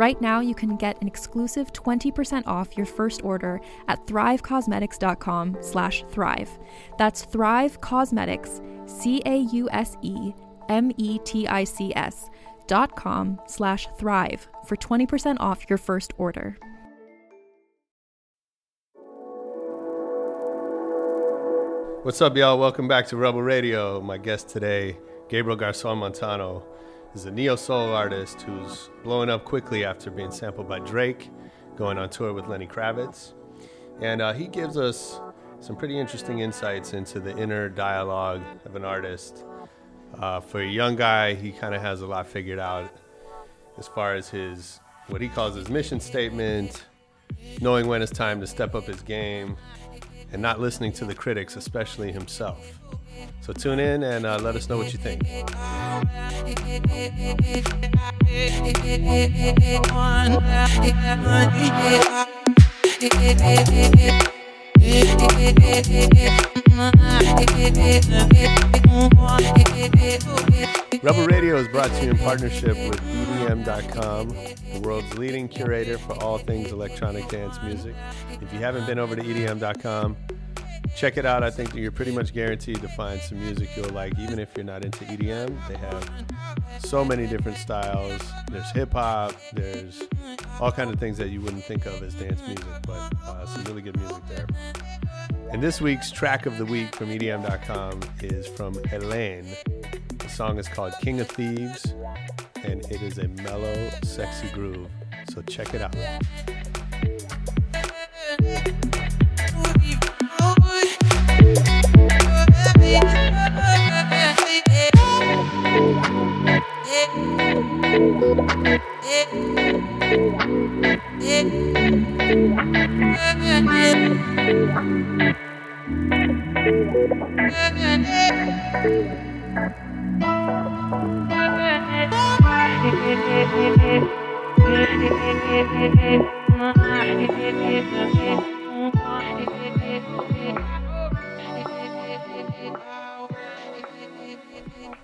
Right now, you can get an exclusive 20% off your first order at thrivecausemetics.com slash thrive. That's Thrive Causemetics, C-A-U-S-E-M-E-T-I-C-S dot com slash thrive for 20% off your first order. What's up, y'all? Welcome back to Rebel Radio. My guest today, Gabriel Garzon Montano, is a neo soul artist who's blowing up quickly after being sampled by Drake, going on tour with Lenny Kravitz. And uh, he gives us some pretty interesting insights into the inner dialogue of an artist. Uh, for a young guy, he kind of has a lot figured out as far as his what he calls his mission statement, knowing when it's time to step up his game, and not listening to the critics, especially himself. So tune in and uh, let us know what you think. Rebel Radio is brought to you in partnership with EDM.com, the world's leading curator for all things electronic dance music. If you haven't been over to EDM.com, check it out. I think you're pretty much guaranteed to find some music you'll like, even if you're not into EDM. They have so many different styles. There's hip hop. There's all kind of things that you wouldn't think of as dance music, but uh, some really good music there. And this week's track of the week from EDM.com is from Elaine. The song is called King of Thieves, and it is a mellow, sexy groove. So check it out.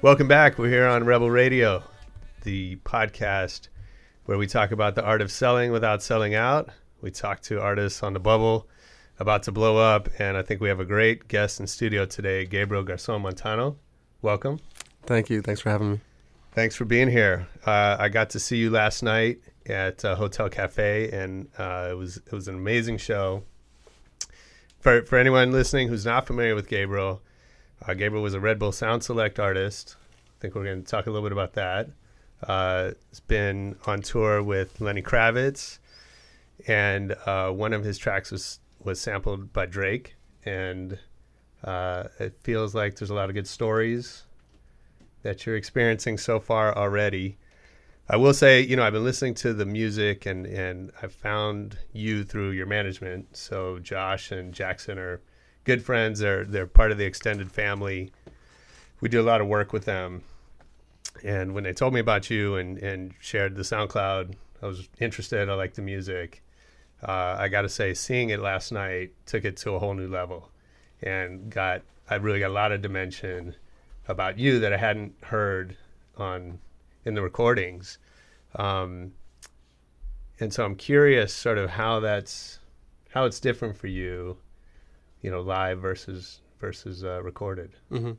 Welcome back. We're here on Rebel Radio, the podcast where we talk about the art of selling without selling out. We talk to artists on the bubble about to blow up, and I think we have a great guest in studio today, Gabriel Garzon Montano. Welcome. Thank you. Thanks for having me. Thanks for being here. Uh, I got to see you last night at uh, Hotel Cafe, and uh, it was it was an amazing show. For for anyone listening who's not familiar with Gabriel, uh, Gabriel was a Red Bull Sound Select artist. I think we're going to talk a little bit about that. Uh, has been on tour with Lenny Kravitz, and uh, one of his tracks was was sampled by Drake, and uh, it feels like there's a lot of good stories that you're experiencing so far already. I will say, you know, I've been listening to the music and and I found you through your management. So Josh and Jackson are good friends. They're they're part of the extended family. We do a lot of work with them. And when they told me about you and and shared the SoundCloud, I was interested. I like the music. Uh, I got to say, seeing it last night took it to a whole new level, and got I really got a lot of dimension about you that I hadn't heard on in the recordings. Um, and so I'm curious, sort of how that's how it's different for you, you know, live versus versus uh, recorded. hmm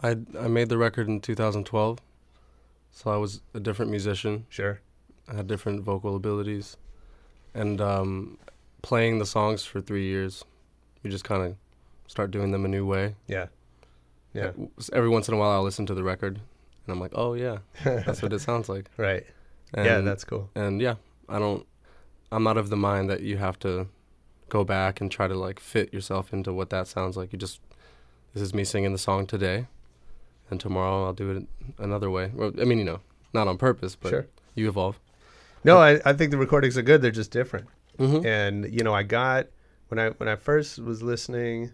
I I made the record in 2012, so I was a different musician. Sure. I had different vocal abilities, and um, playing the songs for three years, you just kind of start doing them a new way. Yeah. Yeah. Every once in a while, I'll listen to the record, and I'm like, oh yeah, that's what it sounds like. right. And, yeah, that's cool. and yeah, I don't. I'm not of the mind that you have to go back and try to like fit yourself into what that sounds like. You just this is me singing the song today, and tomorrow I'll do it another way. Well, I mean, you know, not on purpose, but Sure. you evolve. No, I, I think the recordings are good. They're just different. Mm-hmm. and you know i got when i when i first was listening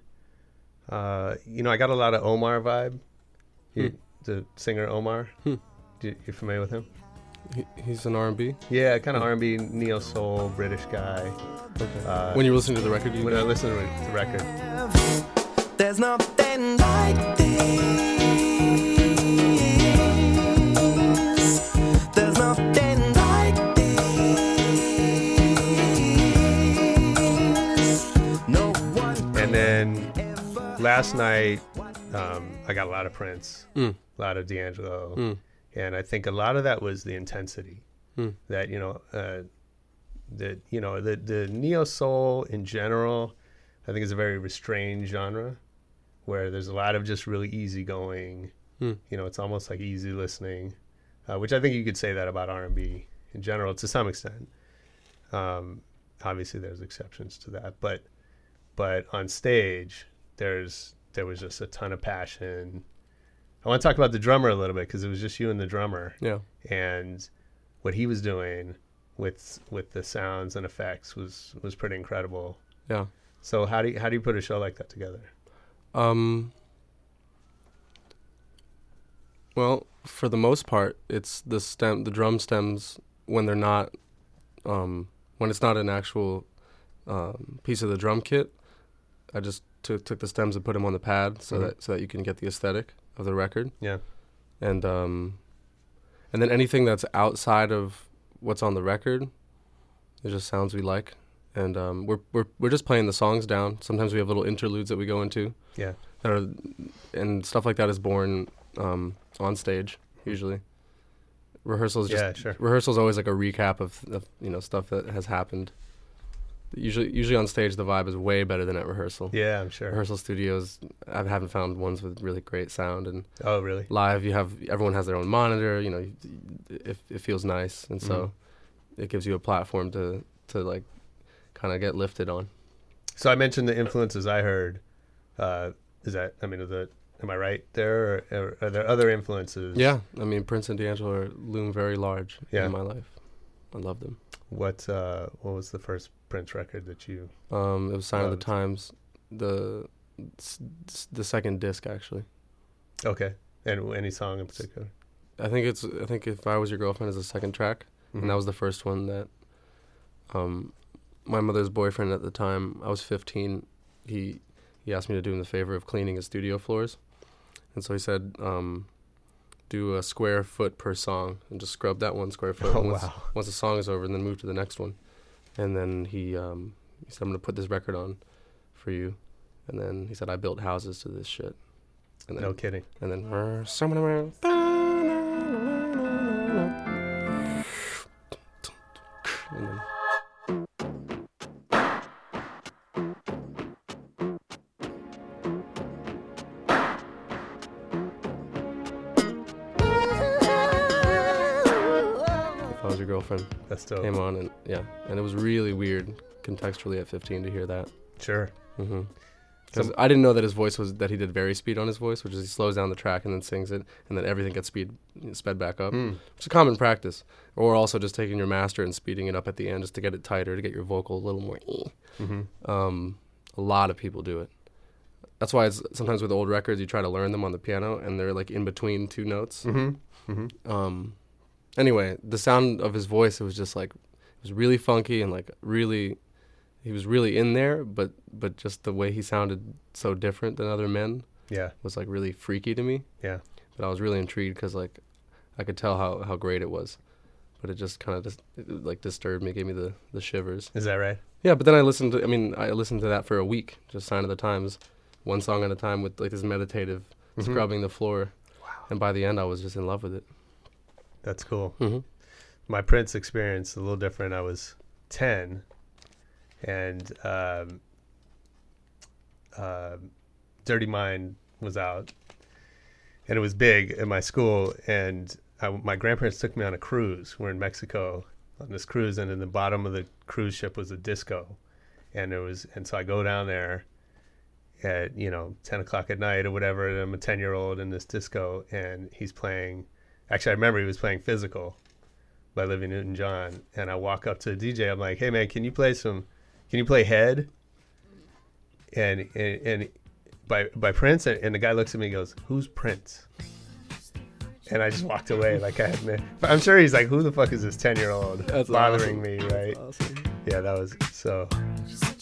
uh you know i got a lot of omar vibe you, Hmm. the singer omar Hmm. you, you familiar with him He, he's an R&B. yeah kind of r&b neo soul british guy Okay. uh, when you're listening to the record, you when i listen to the record There's nothing like this. Last night um i got a lot of prince Mm. a lot of d'angelo Mm. and i think a lot of that was the intensity Mm. that you know uh, the you know the the neo soul in general i think is a very restrained genre where there's a lot of just really easygoing Hmm. you know it's almost like easy listening uh, which i think you could say that about r&b in general to some extent um, obviously there's exceptions to that but but on stage there's there was just a ton of passion i want to talk about the drummer a little bit because it was just you and the drummer Yeah. and what he was doing with with the sounds and effects was was pretty incredible. Yeah. So how do you, how do you put a show like that together? Um. Well, for the most part, it's the stem, the drum stems when they're not, um, when it's not an actual um, piece of the drum kit. I just took took the stems and put them on the pad so Mhm. that so that you can get the aesthetic of the record. Yeah. And um, and then anything that's outside of what's on the record, it just sounds we like. And um, we're we're we're just playing the songs down. Sometimes we have little interludes that we go into Yeah. that are, and stuff like that is born um, on stage usually. Rehearsals just yeah, sure. rehearsals always like a recap of, of you know stuff that has happened. Usually, usually on stage the vibe is way better than at rehearsal. Yeah, I'm sure. Rehearsal studios, I haven't found ones with really great sound, and Oh, really? live you have everyone has their own monitor. You know, it, it feels nice, and so Mm-hmm. it gives you a platform to to like kind of get lifted on. So I mentioned the influences I heard. Uh, is that I mean, is that am I right there, or, or are there other influences? Yeah, I mean Prince and D'Angelo loom very large Yeah. in my life. I love them. What uh, what was the first Prince record that you? Um, it was Sign of the Times, the the second disc actually. Okay, and any song in particular? I think it's I think if I was your girlfriend is the second track, and that was the first one that. Um, my mother's boyfriend at the time, I was 15. He he asked me to do him the favor of cleaning his studio floors, and so he said, um, "Do a square foot per song, and just scrub that one square foot." Oh once, wow! once the song is over, and then move to the next one. And then he um, he said, "I'm gonna put this record on for you." And then he said, "I built houses to this shit." And then No kidding. and then "Uh, someone around. And then That's dope. came on and yeah, and it was really weird contextually at 15 to hear that. Sure. Mm-hmm. Because I didn't know that his voice was that he did varispeed on his voice, which is he slows down the track and then sings it, and then everything gets speed sped back up. Mm. Which is common practice. Or also just taking your master and speeding it up at the end just to get it tighter, to get your vocal a little more. eh. Mm-hmm. Um, a lot of people do it. That's why it's, sometimes with old records you try to learn them on the piano and they're like in between two notes. Mm-hmm. Mm-hmm. Um, anyway, the sound of his voice it was just like it was really funky and like really he was really in there, but but just the way he sounded so different than other men Yeah. was like really freaky to me. Yeah. But I was really intrigued because like I could tell how how great it was. but it just kind of just like disturbed me, gave me the the shivers. Is that right? Yeah, but then I listened to. I mean, I listened to that for a week, just Sign of the Times, one song at a time with like this meditative Mhm. scrubbing the floor. And by the end, I was just in love with it. That's cool. hmm My Prince experience a little different. I was ten, and um, um Dirty Mind was out, and it was big at my school. And I, my grandparents took me on a cruise. We're in Mexico on this cruise, and in the bottom of the cruise ship was a disco, and it was. And so I go down there at you know ten o'clock at night or whatever. And I'm a ten year old in this disco, and he's playing. Actually, I remember he was playing Physical by Olivia Newton John, and I walk up to the DJ. I'm like, "Hey man, can you play some? Can you play Head?" And and, and by by Prince, and, and the guy looks at me and goes, "Who's Prince?" And I just walked away like I had. I'm sure he's like, "Who the fuck is this ten year old bothering awesome. me?" Right? Awesome. Yeah, that was so.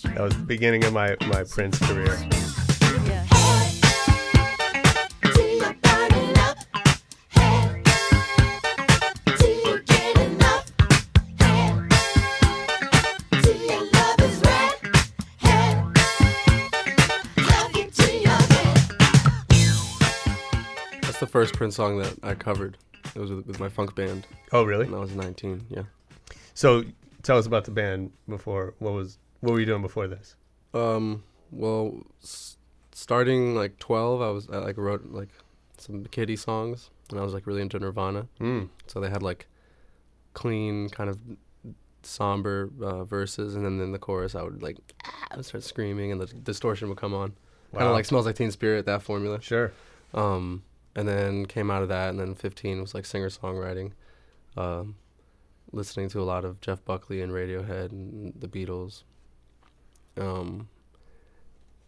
That was the beginning of my my Prince career. First Prince song that I covered. It was with, with my funk band Oh, really? when I was 19. Yeah. So tell us about the band before. What was what were you doing before this? Um. Well, s- starting like 12, I was I like wrote like some kiddie songs, and I was like really into Nirvana. Mm. So they had like clean, kind of somber uh, verses, and then in the chorus, I would like ah, I would start screaming, and the distortion would come on. Wow. Kind of like smells like Teen Spirit, that formula. sure. Um, and then came out of that, and then 15 was like singer songwriting, um, listening to a lot of Jeff Buckley and Radiohead and the Beatles. Um,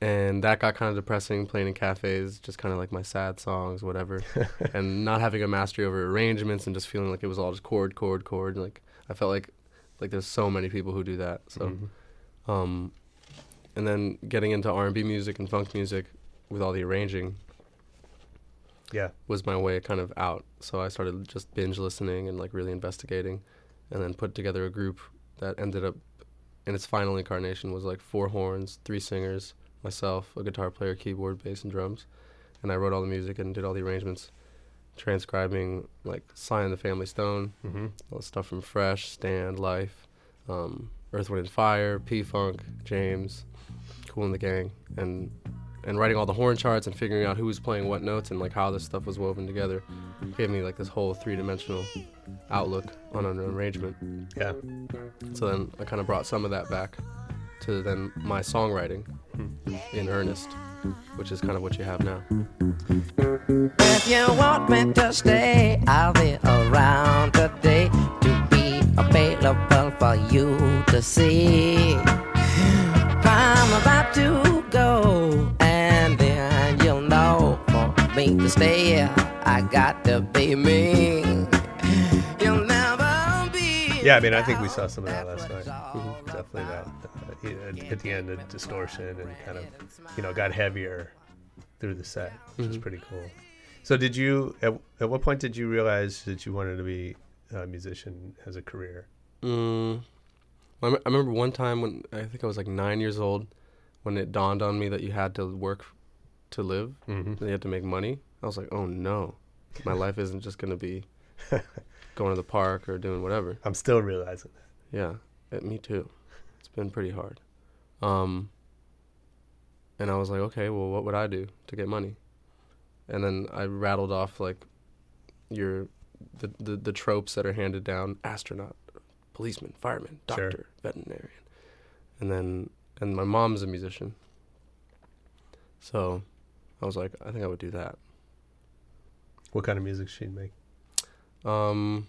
and that got kind of depressing, playing in cafes, just kind of like my sad songs, whatever, and not having a mastery over arrangements and just feeling like it was all just chord, chord, chord. Like I felt like like there's so many people who do that. So Mhm. um, and then getting into R&B music and funk music with all the arranging Yeah. was my way kind of out. So I started just binge listening and like really investigating, and then put together a group that ended up in its final incarnation was like four horns, three singers, myself, a guitar player, keyboard, bass, and drums, and I wrote all the music and did all the arrangements, transcribing like and the Family Stone, Mm-hmm. all the stuff from Fresh, Stand, Life, um, Earth, Wind, and Fire, P Funk, James, Kool and the Gang, and and writing all the horn charts and figuring out who was playing what notes and like how this stuff was woven together gave me like this whole three dimensional outlook on an arrangement. Yeah. So then I kind of brought some of that back to then my songwriting in earnest, which is kind of what you have now. If you want me to stay, I'll be around today to be available for you to see. I'm about to go, to stay. I got to be me. You'll never be. Yeah, I mean, I think we saw some of that last night. Definitely that. Uh, yeah, at the end, the distortion and kind of, you know, got heavier through the set, which is Mhm. pretty cool. So, did you at, at what point did you realize that you wanted to be a musician as a career? Mm, I remember one time when I think I was like nine years old, when it dawned on me that you had to work to live, Mm-hmm. that you had to make money. I was like, oh no, my life isn't just gonna be going to the park or doing whatever. I'm still realizing that. Yeah, it, me too. It's been pretty hard. Um, and I was like, okay, well, what would I do to get money? And then I rattled off like your the the, the tropes that are handed down: astronaut, policeman, fireman, Sure. doctor, veterinarian, and then and my mom's a musician, so I was like, I think I would do that. What kind of music she'd make? Um,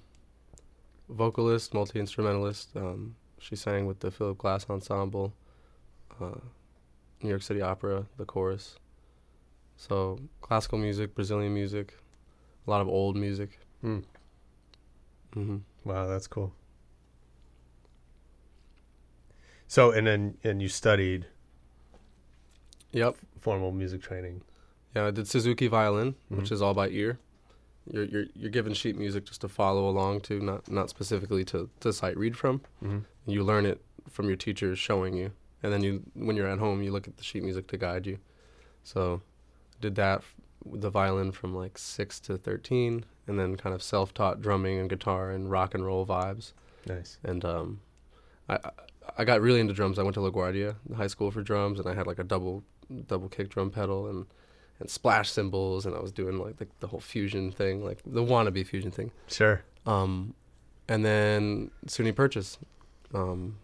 vocalist, multi instrumentalist. Um, she sang with the Philip Glass Ensemble, uh, New York City Opera, the chorus. So classical music, Brazilian music, a lot of old music. Mm. hmm Wow, that's cool. So, and then and you studied Yep. formal music training. Yeah, I did Suzuki violin, which Mhm. is all by ear. You're you're you're given sheet music just to follow along to, not not specifically to to sight read from. hmm You learn it from your teachers showing you, and then you when you're at home, you look at the sheet music to guide you. So, did that with the violin from like six to thirteen, and then kind of self-taught drumming and guitar and rock and roll vibes. Nice. And um, I I- I got really into drums. I went to LaGuardia High School for drums, and I had like a double double kick drum pedal and and splash cymbals, and I was doing like the, the whole fusion thing, like the wannabe fusion thing. Sure. Um, and then SUNY Purchase, um,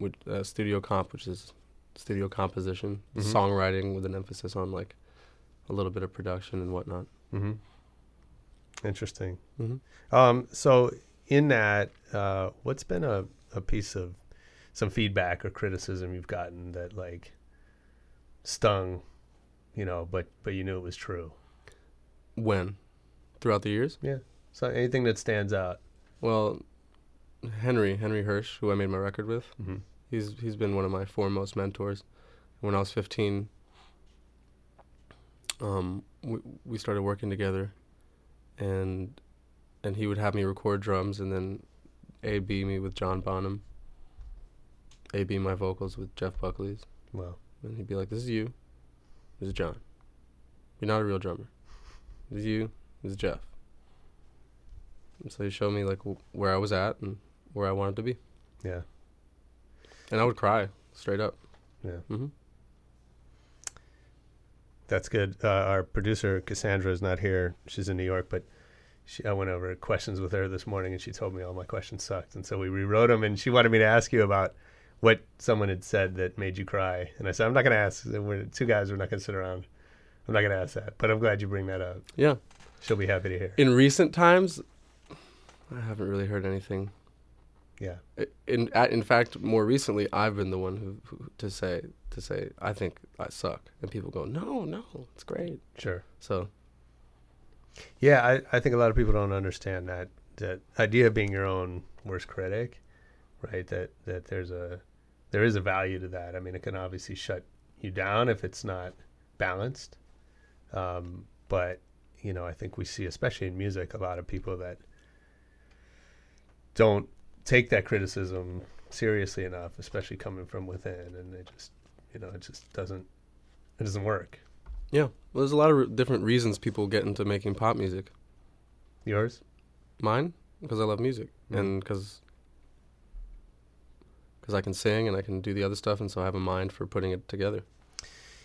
with uh, Studio Comp, which is studio composition, Mhm. songwriting with an emphasis on like a little bit of production and whatnot. hmm Interesting. Mm-hmm. Um, so in that, uh, what's been a, a piece of some feedback or criticism you've gotten that like stung, you know, but but you knew it was true? When? Throughout the years? Yeah. So anything that stands out? Well, Henry Henry Hirsch, who I made my record with, Mm-hmm. he's he's been one of my foremost mentors. When I was 15, um, we we started working together, and and he would have me record drums, and then A B me with John Bonham. A B my vocals with Jeff Buckley's, Well, and he'd be like, "This is you, this is John. You're not a real drummer. This is you, this is Jeff." And so he showed me like w- where I was at and where I wanted to be, yeah, and I would cry straight up. yeah. Mm-hmm. That's good. Uh, our producer Cassandra is not here; she's in New York, but. She, I went over questions with her this morning, and she told me all my questions sucked, and so we rewrote them. And she wanted me to ask you about what someone had said that made you cry, and I said I'm not going to ask. We're two guys. We're not going to sit around. I'm not going to ask that, but I'm glad you bring that up. Yeah. She'll be happy to hear. In recent times, I haven't really heard anything. Yeah, In in fact, more recently, I've been the one who, who to say to say I think I suck, and people go, "No, no, it's great." sure. So Yeah, I, I think a lot of people don't understand that that idea of being your own worst critic, right? That that there's a there is a value to that. I mean, it can obviously shut you down if it's not balanced. Um, but you know, I think we see, especially in music, a lot of people that don't take that criticism seriously enough, especially coming from within, and it just you know it just doesn't it doesn't work. yeah, well, there's a lot of re- different reasons people get into making pop music. Yours? Mine, because I love music, Mhm. and because because I can sing and I can do the other stuff, and so I have a mind for putting it together.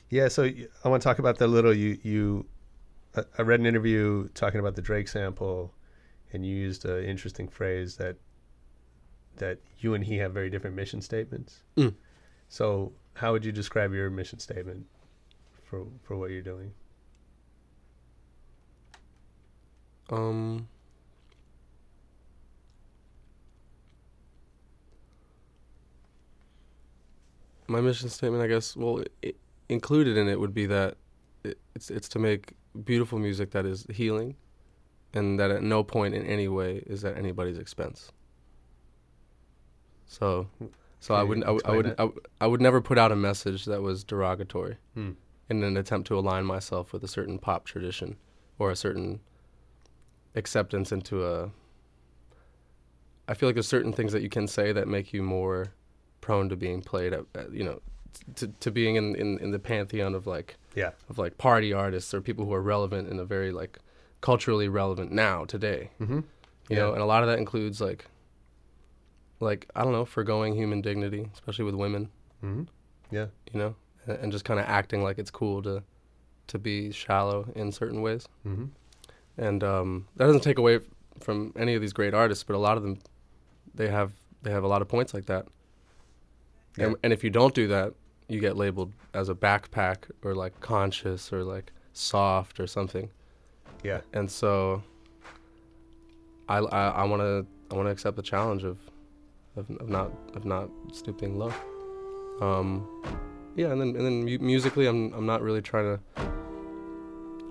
Yeah, so I want to talk about that a little you you. I- read an interview talking about the Drake sample, and you used an interesting phrase that that you and he have very different mission statements. Mm. So, how would you describe your mission statement for for what you're doing? Um. My mission statement, I guess, well, i included in it would be that it, it's it's to make beautiful music that is healing, and that at no point in any way is at anybody's expense. So, so I wouldn't, I, would- I would. I, I would never put out a message that was derogatory Hmm. in an attempt to align myself with a certain pop tradition or a certain acceptance into a I feel like there's certain things that you can say that make you more prone to being played at, at you know to to being in, in in the pantheon of like Yeah. of like party artists or people who are relevant in a very like culturally relevant now today Mm-hmm. you Yeah. know and a lot of that includes like like I don't know foregoing human dignity especially with women Mm-hmm. Yeah. you know and, and just kind of acting like it's cool to to be shallow in certain ways Mm-hmm. and um, that doesn't take away from any of these great artists, but a lot of them, they have they have a lot of points like that. And, and if you don't do that, you get labeled as a backpack or like conscious or like soft or something. Yeah. And so, I I want to I want to accept the challenge of, of of not of not stooping low. Um, yeah, and then and then mu- musically, I'm I'm not really trying to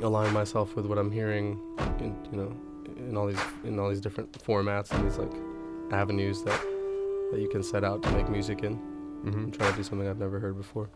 align myself with what I'm hearing, in, you know, in all these in all these different formats and these like avenues that that you can set out to make music in. Mm-hmm. Trying to do something I've never heard before.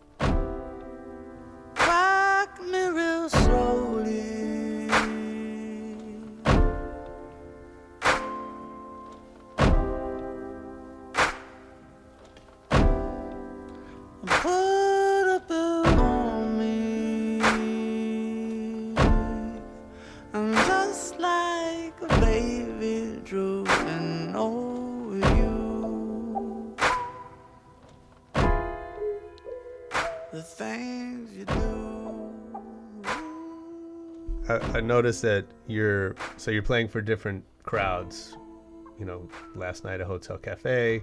Noticed that you're so you're playing for different crowds. You know, last night a Hotel Cafe,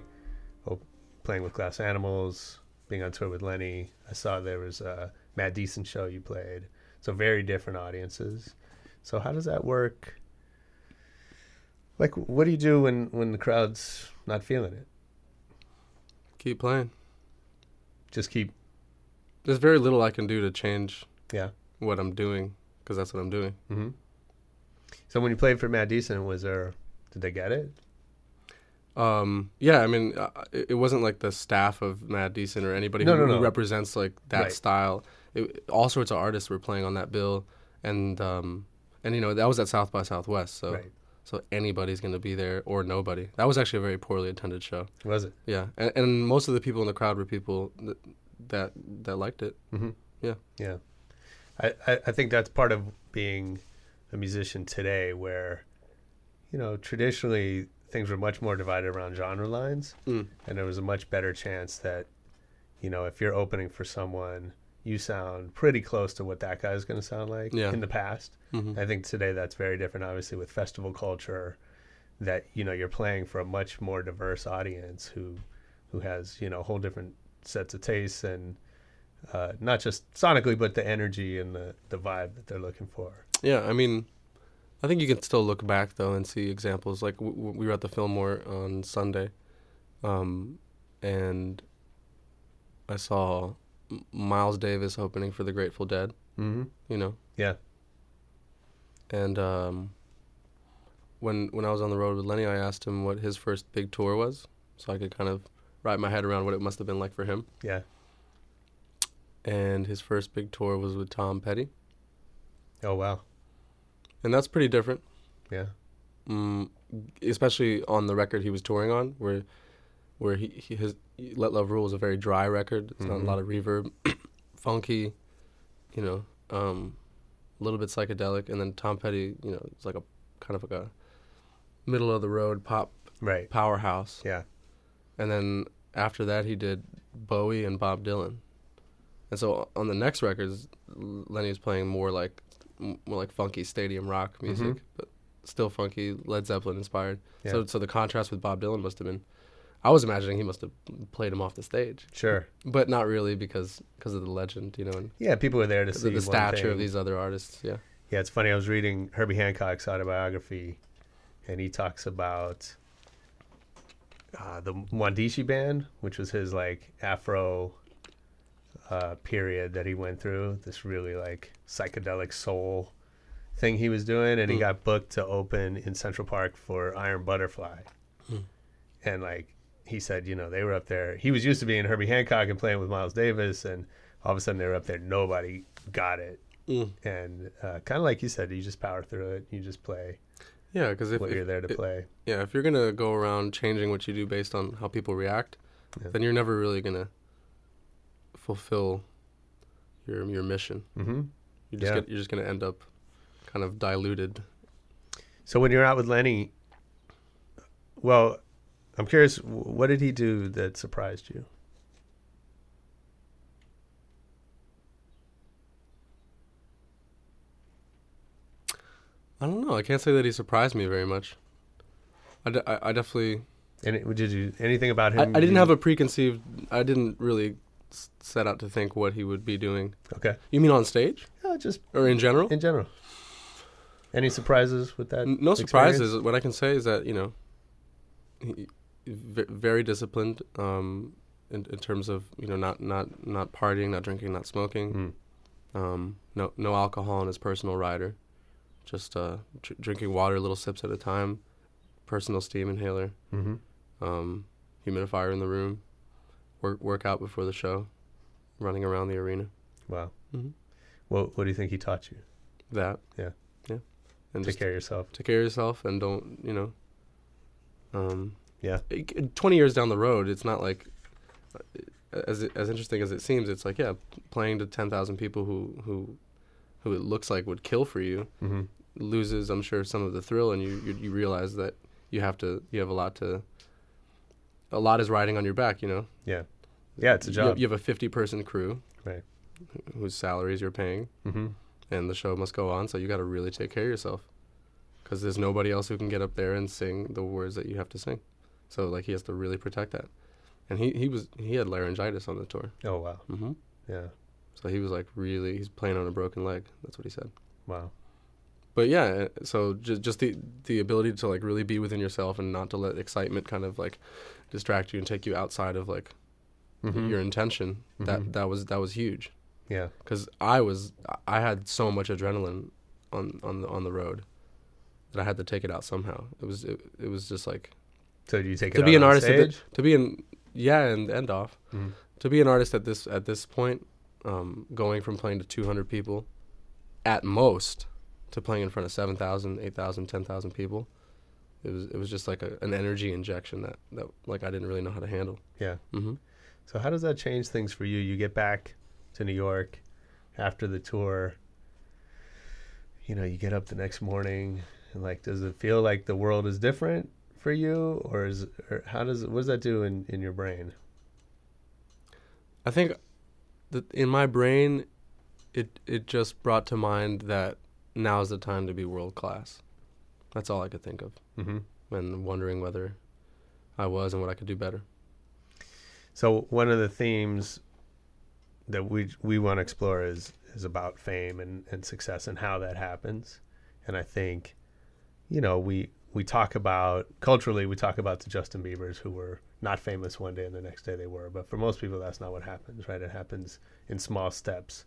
oh, playing with Glass Animals, being on tour with Lenny. I saw there was a Mad Decent show you played. So very different audiences. So how does that work? Like, what do you do when when the crowd's not feeling it? Keep playing. Just keep, There's very little I can do to change yeah. what I'm doing because that's what I'm doing. hmm So when you played for Mad Decent, was there? Did they get it? Um, yeah, I mean, uh, it, it wasn't like the staff of Mad Decent or anybody No, who, no, who represents like that Right. style. It, all sorts of artists were playing on that bill, and um, and you know that was at South by Southwest, so Right. so anybody's gonna be there or nobody. That was actually a very poorly attended show. Was it? Yeah, and, and most of the people in the crowd were people that that, that liked it. Mm-hmm. Yeah. Yeah. I, I, think that's part of being a musician today where, you know, traditionally things were much more divided around genre lines. Mm. And there was a much better chance that, you know, if you're opening for someone, you sound pretty close to what that guy is going to sound like Yeah. in the past. hmm I think today that's very different, obviously, with festival culture, that you know you're playing for a much more diverse audience who, who has you know whole different sets of tastes and uh, not just sonically, but the energy and the the vibe that they're looking for. Yeah, I mean, I think you can still look back though and see examples. Like w- we were at the Fillmore on Sunday, um, and I saw Miles Davis opening for the Grateful Dead. Mm-hmm. You know. Yeah. And um, when when I was on the road with Lenny, I asked him what his first big tour was, so I could kind of wrap my head around what it must have been like for him. Yeah. And his first big tour was with Tom Petty, Oh wow. and that's pretty different. Yeah. mm, especially on the record he was touring on, where where he, he his Let Love Rule is a very dry record. It's not Mhm. a lot of reverb, funky, you know, um, a little bit psychedelic, and then Tom Petty, you know, it's like a kind of like a middle of the road pop Right. powerhouse. Yeah. And then after that, he did Bowie and Bob Dylan. And so on the next records, Lenny was playing more like more like funky stadium rock music, Mhm. but still funky Led Zeppelin inspired. Yeah. So so the contrast with Bob Dylan must have been. I was imagining he must have played him off the stage, Sure. but not really because because of the legend, you know, and Yeah. People were there to the, see the stature of these other artists. Yeah. Yeah, it's funny. I was reading Herbie Hancock's autobiography, and he talks about uh, the Mwandishi band, which was his like Afro uh, period that he went through. This really like psychedelic soul thing he was doing, and he Mm. got booked to open in Central Park for Iron Butterfly, Mm. and like he said, you know, they were up there. He was used to being Herbie Hancock and playing with Miles Davis, and all of a sudden they were up there. Nobody got it Mm. and uh, kind of like you said, you just power through it. You just play Yeah, because if you're there to it- play. Yeah, if you're gonna go around changing what you do based on how people react, Yeah. then you're never really gonna fulfill your your mission. hmm You're just Yeah. gonna, you're just gonna end up kind of diluted. So when you're out with Lenny, well, I'm curious, what did he do that surprised you? I don't know. I can't say that he surprised me very much. I, de- I, I definitely And did you anything about him? I didn't you- have a preconceived. I didn't really set out to think what he would be doing. okay. You mean on stage Yeah, just or in general? in general. Any surprises with that? N- no experience? surprises. What I can say is that you know, he, v- very disciplined um, in, in terms of you know not not not partying, not drinking, not smoking. Mm. Um, no no alcohol in his personal rider, just uh, dr- drinking water, little sips at a time. Personal steam inhaler, hmm um, humidifier in the room, work work out before the show, running around the arena. Wow. hmm What What do you think he taught you? That Yeah. yeah, and Take care of yourself. take care of yourself and don't you know um Yeah. it- 20 years down the road it's not like as as interesting as it seems, it's like yeah, playing to ten thousand people who who who it looks like would kill for you Mm-hmm. loses, I'm sure, some of the thrill, and you, you you realize that you have to you have a lot to a lot is riding on your back. You know, Yeah. Yeah, it's a You- job. You, have a 50 person crew, Right. Whose salaries you're paying, Mm-hmm. and the show must go on. So you got to really take care of yourself, because there's nobody else who can get up there and sing the words that you have to sing. So like he has to really protect that, and he he was he had laryngitis on the tour. Oh wow. hmm Yeah. So he was like really he's playing on a broken leg. That's what he said. Wow. but yeah, uh, so just just the the ability to like really be within yourself and not to let excitement kind of like distract you and take you outside of like Mhm. your intention. Mhm. That that was that was huge Yeah. because I was I had so much adrenaline on on the on the road that I had to take it out somehow. It was it, it was just like So do you take it to be out an artist the, to be an yeah and end off Mhm. to be an artist at this at this point um, going from playing to 200 people at most to playing in front of 7,000, 8,000, 10,000 people it was it was just like a, an energy injection that, that like I didn't really know how to handle. Yeah. hmm So how does that change things for you? You get back to New York after the tour. You know, you get up the next morning and like does it feel like the world is different for you or is or how does what does that do in in your brain? I think that in my brain it it just brought to mind that now is the time to be world class. That's all I could think of Mhm. when wondering whether I was and what I could do better. So one of the themes that we we want to explore is is about fame and, and success and how that happens. And I think, you know, we we talk about culturally we talk about the Justin Biebers who were not famous one day and the next day they were. But for most people that's not what happens, right? It happens in small steps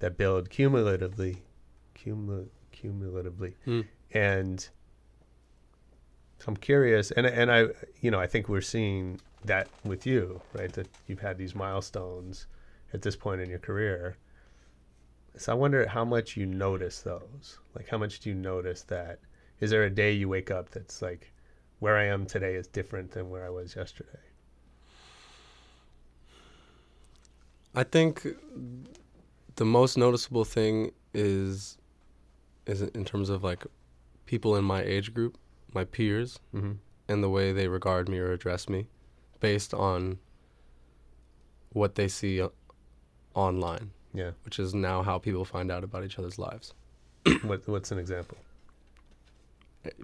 that build cumulatively cumul- cumulatively. Mm. And so I'm curious and and I you know, I think we're seeing that with you, right? That you've had these milestones at this point in your career. So I wonder how much you notice those. Like, how much do you notice that? Is there a day you wake up that's like, where I am today is different than where I was yesterday? I think the most noticeable thing is is in terms of like people in my age group, my peers, Mm-hmm. and the way they regard me or address me based on what they see online, Yeah. which is now how people find out about each other's lives. What What's an example?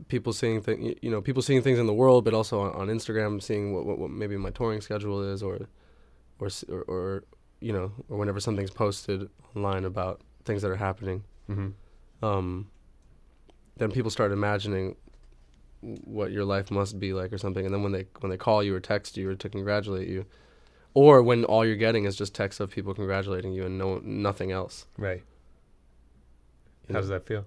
People seeing thing, you know, people seeing things in the world, but also on, on Instagram, seeing what, what, what maybe my touring schedule is, or, or, or, or, you know, or whenever something's posted online about things that are happening. Mm-hmm. um, then people start imagining what your life must be like or something and then when they when they call you or text you or to congratulate you or when all you're getting is just texts of people congratulating you and no nothing else Right. you How know? does that feel?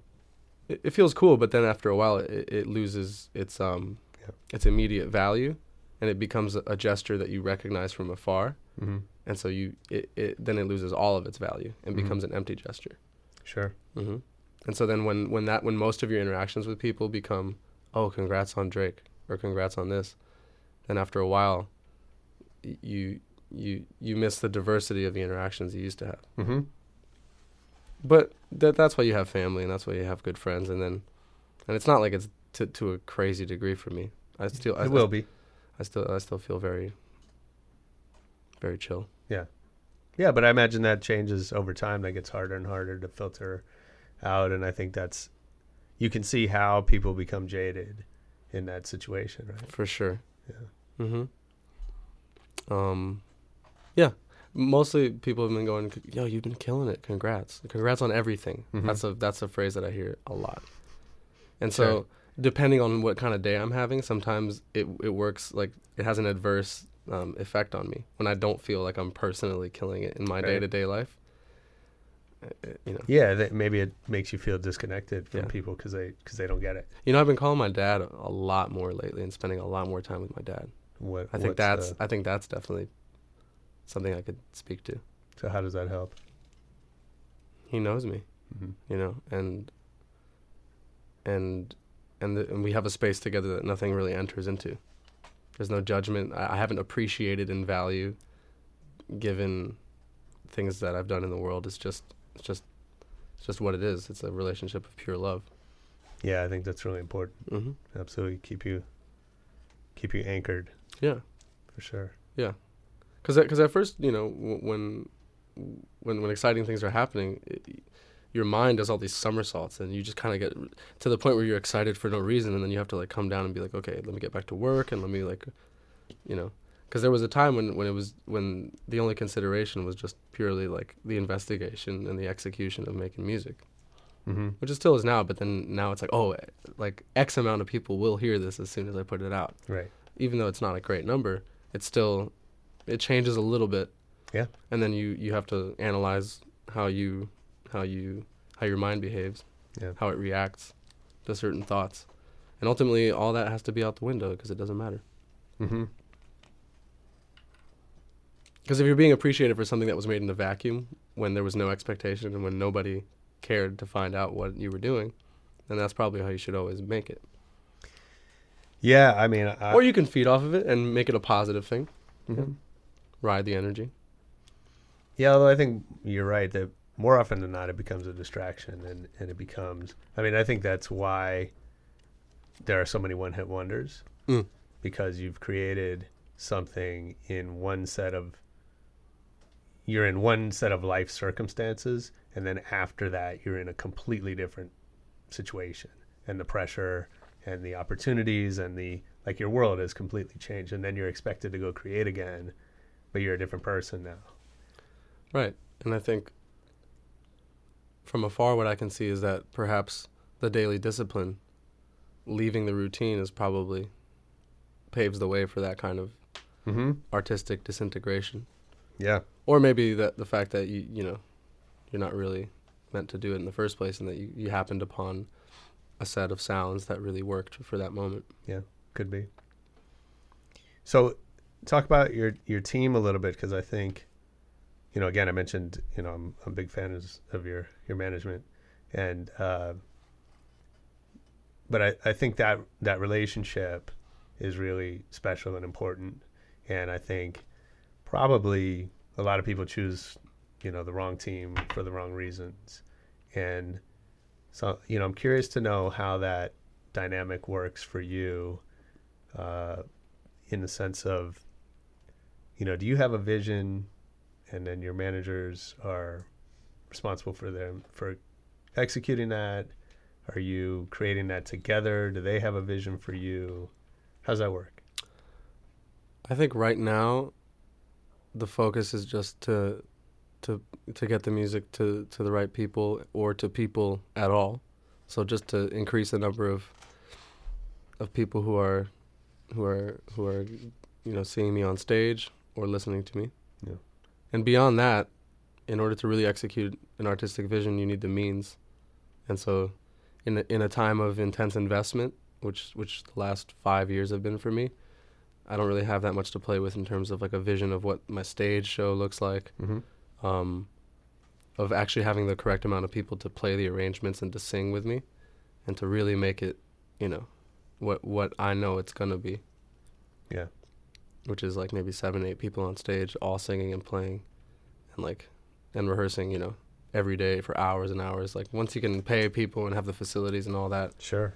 it, it feels cool but then after a while it, it loses its um Yeah. its immediate value and it becomes a, a gesture that you recognize from afar Mm-hmm. and so you it, it then it loses all of its value and Mhm. becomes an empty gesture Sure. hmm And so then when when that when most of your interactions with people become, oh, congrats on Drake or congrats on this, then after a while, you you you miss the diversity of the interactions you used to have. Mm-hmm. But that that's why you have family and that's why you have good friends and then, and it's not like it's to to a crazy degree for me. I still I, It will be. I still I still feel very very chill. Yeah, yeah, but I imagine that changes over time. That gets harder and harder to filter out, and I think that's you can see how people become jaded in that situation, right? For sure. Yeah. Mm-hmm. Um, yeah. Mostly people have been going, "Yo, you've been killing it! Congrats! Congrats on everything." Mhm. That's a that's a phrase that I hear a lot. And Sure. so, depending on what kind of day I'm having, sometimes it it works like it has an adverse um, effect on me when I don't feel like I'm personally killing it in my day to day life. You know, Yeah, that maybe it makes you feel disconnected from Yeah. people because they because they don't get it. you know, I've been calling my dad a, a lot more lately and spending a lot more time with my dad. What I think that's the- I think that's definitely something I could speak to. so. How does that help? He knows me, Mm-hmm. you know, and and and the, and we have a space together that nothing really enters into. There's no judgment. I, I haven't appreciated in value given things that I've done in the world. It's just it's just it's just what it is. It's a relationship of pure love. Yeah, I think that's really important. hmm Absolutely, keep you keep you anchored Yeah. for sure. Yeah, because because at first you know w- when when when exciting things are happening it, your mind does all these somersaults and you just kind of get to the point where you're excited for no reason and then you have to like come down and be like okay let me get back to work and let me like you know because there was a time when when it was when the only consideration was just purely like the investigation and the execution of making music Mm-hmm. which it still is now but then now it's like oh like x amount of people will hear this as soon as i put it out Right. even though it's not a great number, it's still it changes a little bit. Yeah. And then you you have to analyze how you how you how your mind behaves, Yeah. how it reacts to certain thoughts, and ultimately all that has to be out the window because it doesn't matter. Mm-hmm. Because if you're being appreciated for something that was made in a vacuum when there was no expectation and when nobody cared to find out what you were doing, then that's probably how you should always make it. Yeah, I mean, I, or you can feed off of it and make it a positive thing, Mhm. ride the energy. Yeah, although I think you're right that more often than not it becomes a distraction and, and it becomes I mean, I think that's why there are so many one hit wonders. Mm. Because you've created something in one set of you're in one set of life circumstances and then after that you're in a completely different situation and the pressure and the opportunities and the like your world has completely changed and then you're expected to go create again but you're a different person now Right. And I think from afar, what I can see is that perhaps the daily discipline, leaving the routine, is probably paves the way for that kind of mm-hmm. artistic disintegration. Yeah Or maybe that the fact that you you know you're not really meant to do it in the first place, and that you, you happened upon a set of sounds that really worked for that moment. Yeah, could be. So, talk about your your team a little bit because I think, you know, again, I mentioned, you know, I'm, I'm a big fan of, of your your management, and uh, but I, I think that that relationship is really special and important, and I think probably a lot of people choose, you know, the wrong team for the wrong reasons, and so you know, I'm curious to know how that dynamic works for you uh, in the sense of, you know, do you have a vision, and then your managers are responsible for them for executing that? Are you creating that together? Do they have a vision for you? How's that work? I think right now, the focus is just to to to get the music to to the right people or to people at all. So just to increase the number of of people who are who are who are you know seeing me on stage or listening to me. Yeah. And beyond that, in order to really execute an artistic vision, you need the means. And so in a, in a time of intense investment, which which the last 5 years have been for me, I don't really have that much to play with in terms of like a vision of what my stage show looks like, Mm-hmm. um, of actually having the correct amount of people to play the arrangements and to sing with me, and to really make it, you know, what what I know it's gonna be. Yeah. Which is like maybe seven, eight people on stage, all singing and playing, and like, and rehearsing, you know, every day for hours and hours. Like once you can pay people and have the facilities and all that, Sure.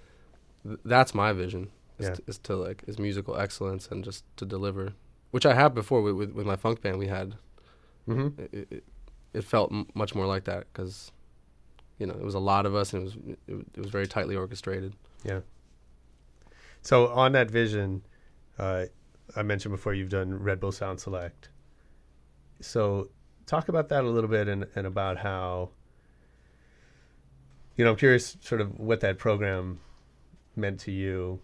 th- that's my vision is, Yeah. to, is to like is musical excellence and just to deliver which i have before with, with, with my funk band we had Mm-hmm. it, it, it felt m- much more like that because you know it was a lot of us and it was it, was- it was very tightly orchestrated Yeah. So on that vision, uh, I mentioned before you've done Red Bull Sound Select. So talk about that a little bit and, and about how you know I'm curious sort of what that program meant to you,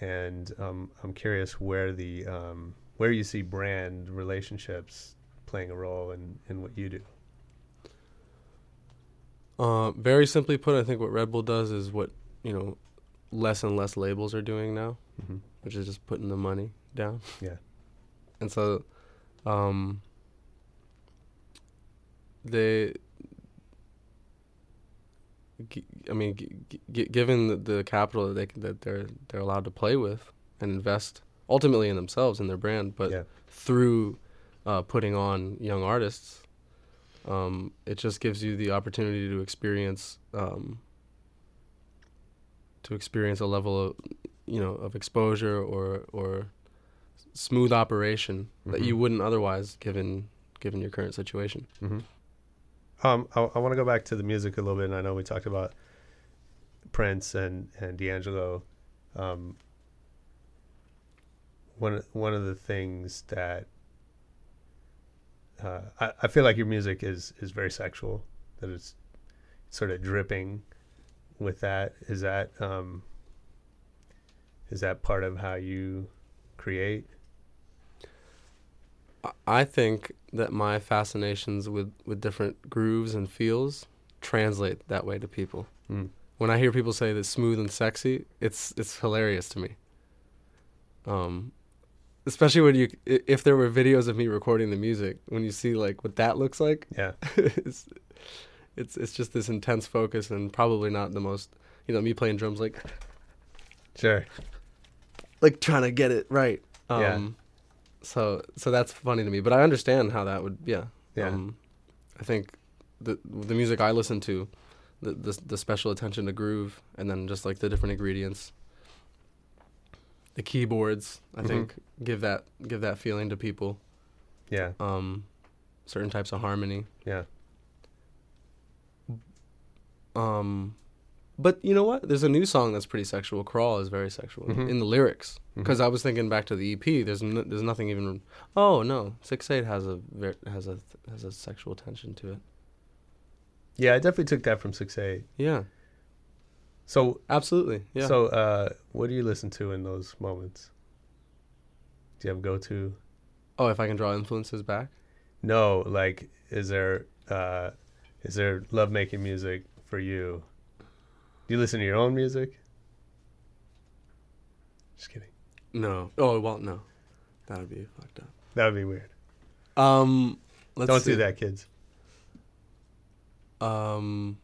and um, I'm curious where the um, where you see brand relationships playing a role in, in what you do. uh, very simply put i think what red bull does is what you know less and less labels are doing now Mm-hmm. which is just putting the money down Yeah. and so um they I mean, g- g- given the, the capital that they that they're they're allowed to play with and invest ultimately in themselves and their brand, but Yeah. through uh, putting on young artists. Um, it just gives you the opportunity to experience um, to experience a level of you know of exposure or or smooth operation that you Mhm. wouldn't otherwise given given your current situation. hmm Um, I, I want to go back to the music a little bit, and I know we talked about Prince and and D'Angelo. Um, one one of the things that uh, I, I feel like your music is is very sexual. That it's sort of dripping with that. Is that um, is that part of how you create? I- think that my fascinations with, with different grooves and feels translate that way to people. Mm. When I hear people say that smooth and sexy, it's it's hilarious to me. Um, especially when you if there were videos of me recording the music, when you see like what that looks like, Yeah, it's it's it's just this intense focus and probably not the most you know me playing drums like sure. like trying to get it right. Um, Yeah. So so that's funny to me, but I understand how that would yeah. Yeah. Um, I think the the music I listen to, the, the the special attention to groove, and then just like the different ingredients. The keyboards, I Mhm. think, give that give that feeling to people. Yeah, Um, certain types of harmony. yeah. Um, but you know what? There's a new song that's pretty sexual. Crawl is very sexual Mhm. in the lyrics. Because I was thinking back to the EP. There's n- there's nothing even. Oh no, six eight has a ver- has a has a sexual tension to it. Yeah, I definitely took that from Six Eight. Yeah, So absolutely. Yeah. So, uh, what do you listen to in those moments? Do you have go to? oh, if I can draw influences back. No, like, is there uh, is there love making music for you? Do you listen to your own music? Just kidding. No. Oh well, no. That would be fucked up. That would be weird. Um, let's Don't see. do that, kids. Um.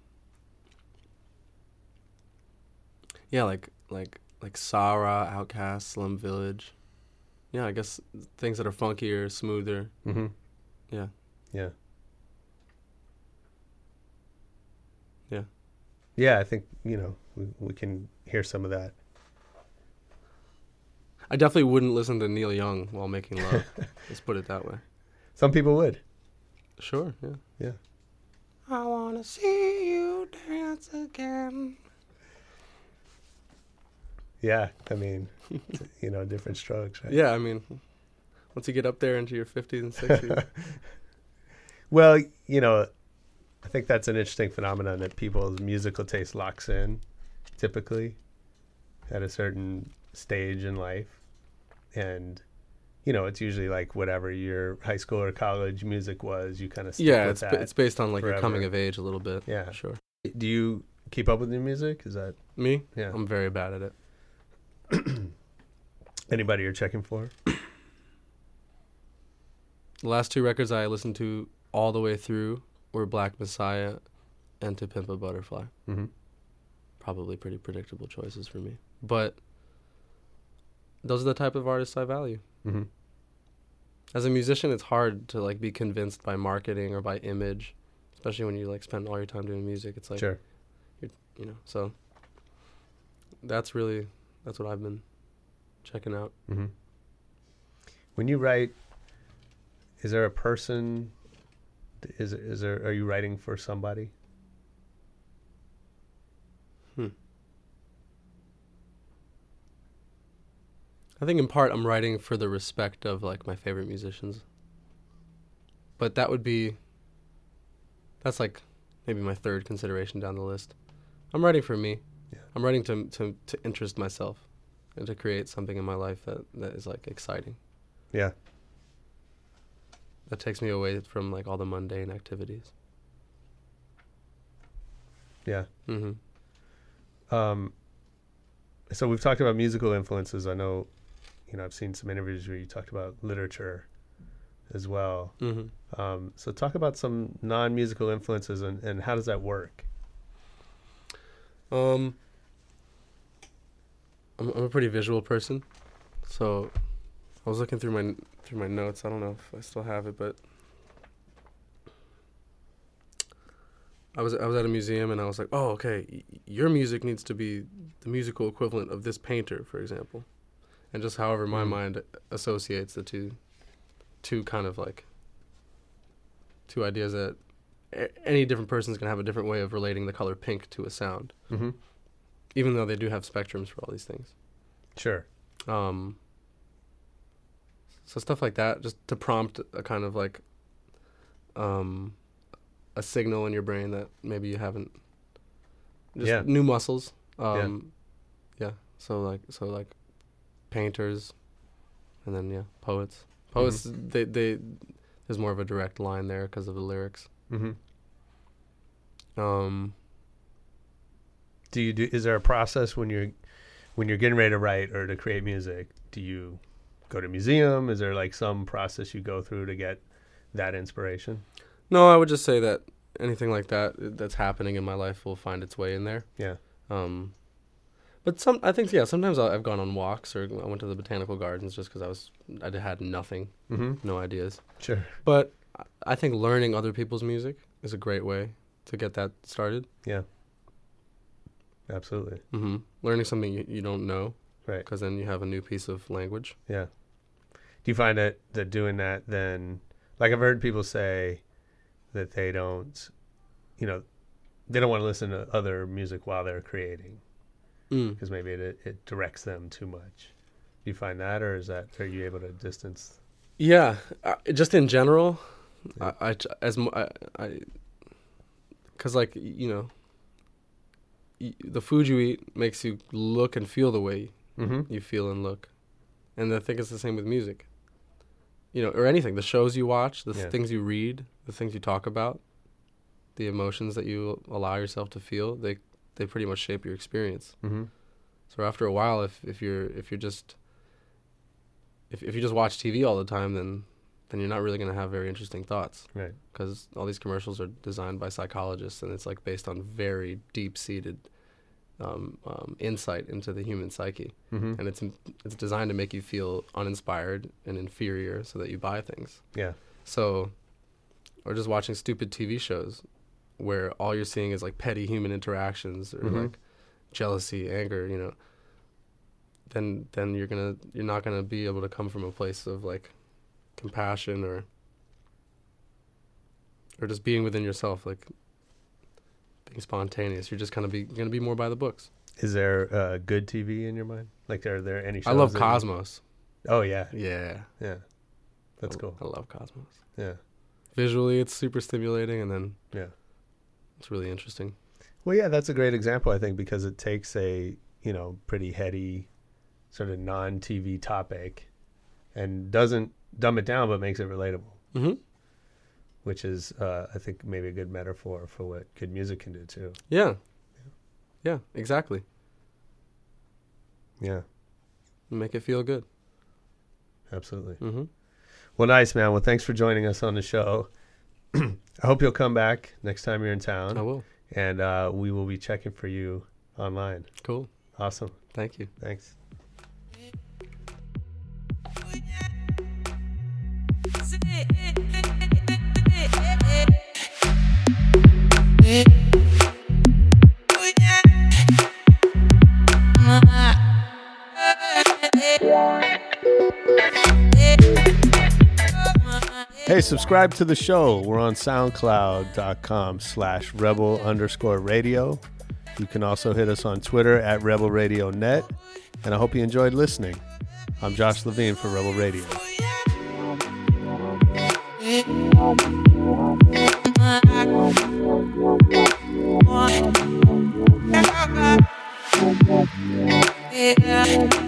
Yeah, like like like Sarah, OutKast, Slum Village. Yeah, I guess things that are funkier, smoother. Mm-hmm. Yeah. Yeah. Yeah, I think you know we, we can hear some of that. I definitely wouldn't listen to Neil Young while making love. Let's put it that way. Some people would. Sure. Yeah. Yeah. I wanna see you dance again. Yeah, I mean, you know, different strokes, right? Yeah, I mean, once you get up there into your fifties and sixties, Well, you know, I think that's an interesting phenomenon that people's musical taste locks in typically at a certain stage in life. And, you know, it's usually like whatever your high school or college music was, you kind of stick yeah, with it's that. ba- it's based on like your coming of age a little bit. Yeah. Sure. Do you keep up with new music? Is that Me, Yeah. I'm very bad at it. anybody you're checking for? The last two records I listened to all the way through were Black Messiah and To Pimp a Butterfly. Mm-hmm. Probably pretty predictable choices for me, but those are the type of artists I value. Mm-hmm. As a musician, it's hard to like be convinced by marketing or by image, especially when you like spend all your time doing music. It's like sure. you know, so that's really that's what I've been checking out. Mm-hmm. When you write, is there a person? Is is there? Are you writing for somebody? Hmm. I think in part I'm writing for the respect of like my favorite musicians. But that would be that's like maybe my third consideration down the list. I'm writing for me. Yeah. I'm writing to to to interest myself and to create something in my life that that is like exciting. Yeah. That takes me away from like all the mundane activities. Yeah. Mhm. Um, so we've talked about musical influences. I know, you know, I've seen some interviews where you talked about literature as well. Mhm. Um, so talk about some non-musical influences and, and how does that work? Um, I'm, I'm a pretty visual person, so I was looking through my through my notes. I don't know if I still have it, but I was I was at a museum and I was like, oh, okay, y- your music needs to be the musical equivalent of this painter, for example, and just however my Mm. mind associates the two, two kind of like two ideas that a- any different person's gonna have a different way of relating the color pink to a sound, Mm-hmm. even though they do have spectrums for all these things. Sure. Um, so stuff like that, just to prompt a kind of like um, a signal in your brain that maybe you haven't. Just Yeah. new muscles. Um, yeah. So like so like painters, and then yeah, poets. Poets they they there's more of a direct line there because of the lyrics. Mm-hmm. Um, Do you do? Is there a process when you're when you're getting ready to write or to create music? Do you go to museum? Is there like some process you go through to get that inspiration? no, I would just say that anything like that that's happening in my life will find its way in there. Yeah. Um, but some, I think, yeah. Sometimes I've gone on walks or I went to the botanical gardens just because I was, I had nothing, Mm-hmm. no ideas. Sure. But I- think learning other people's music is a great way to get that started. Yeah. Absolutely. hmm Learning something you, you don't know, Right. Because then you have a new piece of language. Yeah. Do you find that that doing that then, like I've heard people say, that they don't, you know, they don't want to listen to other music while they're creating Mm. because maybe it it directs them too much. Do you find that, or is that are you able to distance? Yeah, uh, just in general, Yeah. I, I as I, I, cause like you know, y- the food you eat makes you look and feel the way Mm-hmm. you feel and look, and I think it's the same with music. You know, or anything. The shows you watch, the Yeah. things you read, the things you talk about, the emotions that you allow yourself to feel, they they pretty much shape your experience. Mm-hmm. So after a while, if if you're if you're just if if you just watch TV all the time, then then you're not really gonna have very interesting thoughts Right. because all these commercials are designed by psychologists and it's like based on very deep seated um, um, insight into the human psyche, Mm-hmm. and it's it's designed to make you feel uninspired and inferior so that you buy things. Yeah. So, or just watching stupid TV shows where all you're seeing is like petty human interactions or Mhm. like jealousy, anger, you know. Then then you're gonna you're not gonna be able to come from a place of like compassion or or just being within yourself, like being spontaneous. You're just gonna be gonna be more by the books. Is there uh, good TV in your mind? Like, are there any? Shows I love Cosmos. Oh yeah, Yeah, yeah. That's I- cool. I love Cosmos. Yeah. Visually, it's super stimulating, and then Yeah. it's really interesting. Well, yeah, that's a great example, I think, because it takes a you know pretty heady, sort of non-TV topic, and doesn't dumb it down, but makes it relatable, hmm which is, uh, I think, maybe a good metaphor for what good music can do too. Yeah. Yeah, exactly. Yeah, Make it feel good. absolutely. Mm-hmm. Well, nice man. Well, thanks for joining us on the show. I hope you'll come back next time you're in town. I will. and uh, we will be checking for you online. Cool. Awesome. Thank you. Thanks. Hey, subscribe to the show. We're on soundcloud.com slash rebel underscore radio. You can also hit us on Twitter at Rebel Radio Net. And I hope you enjoyed listening. I'm Josh Levine for Rebel Radio. Yeah.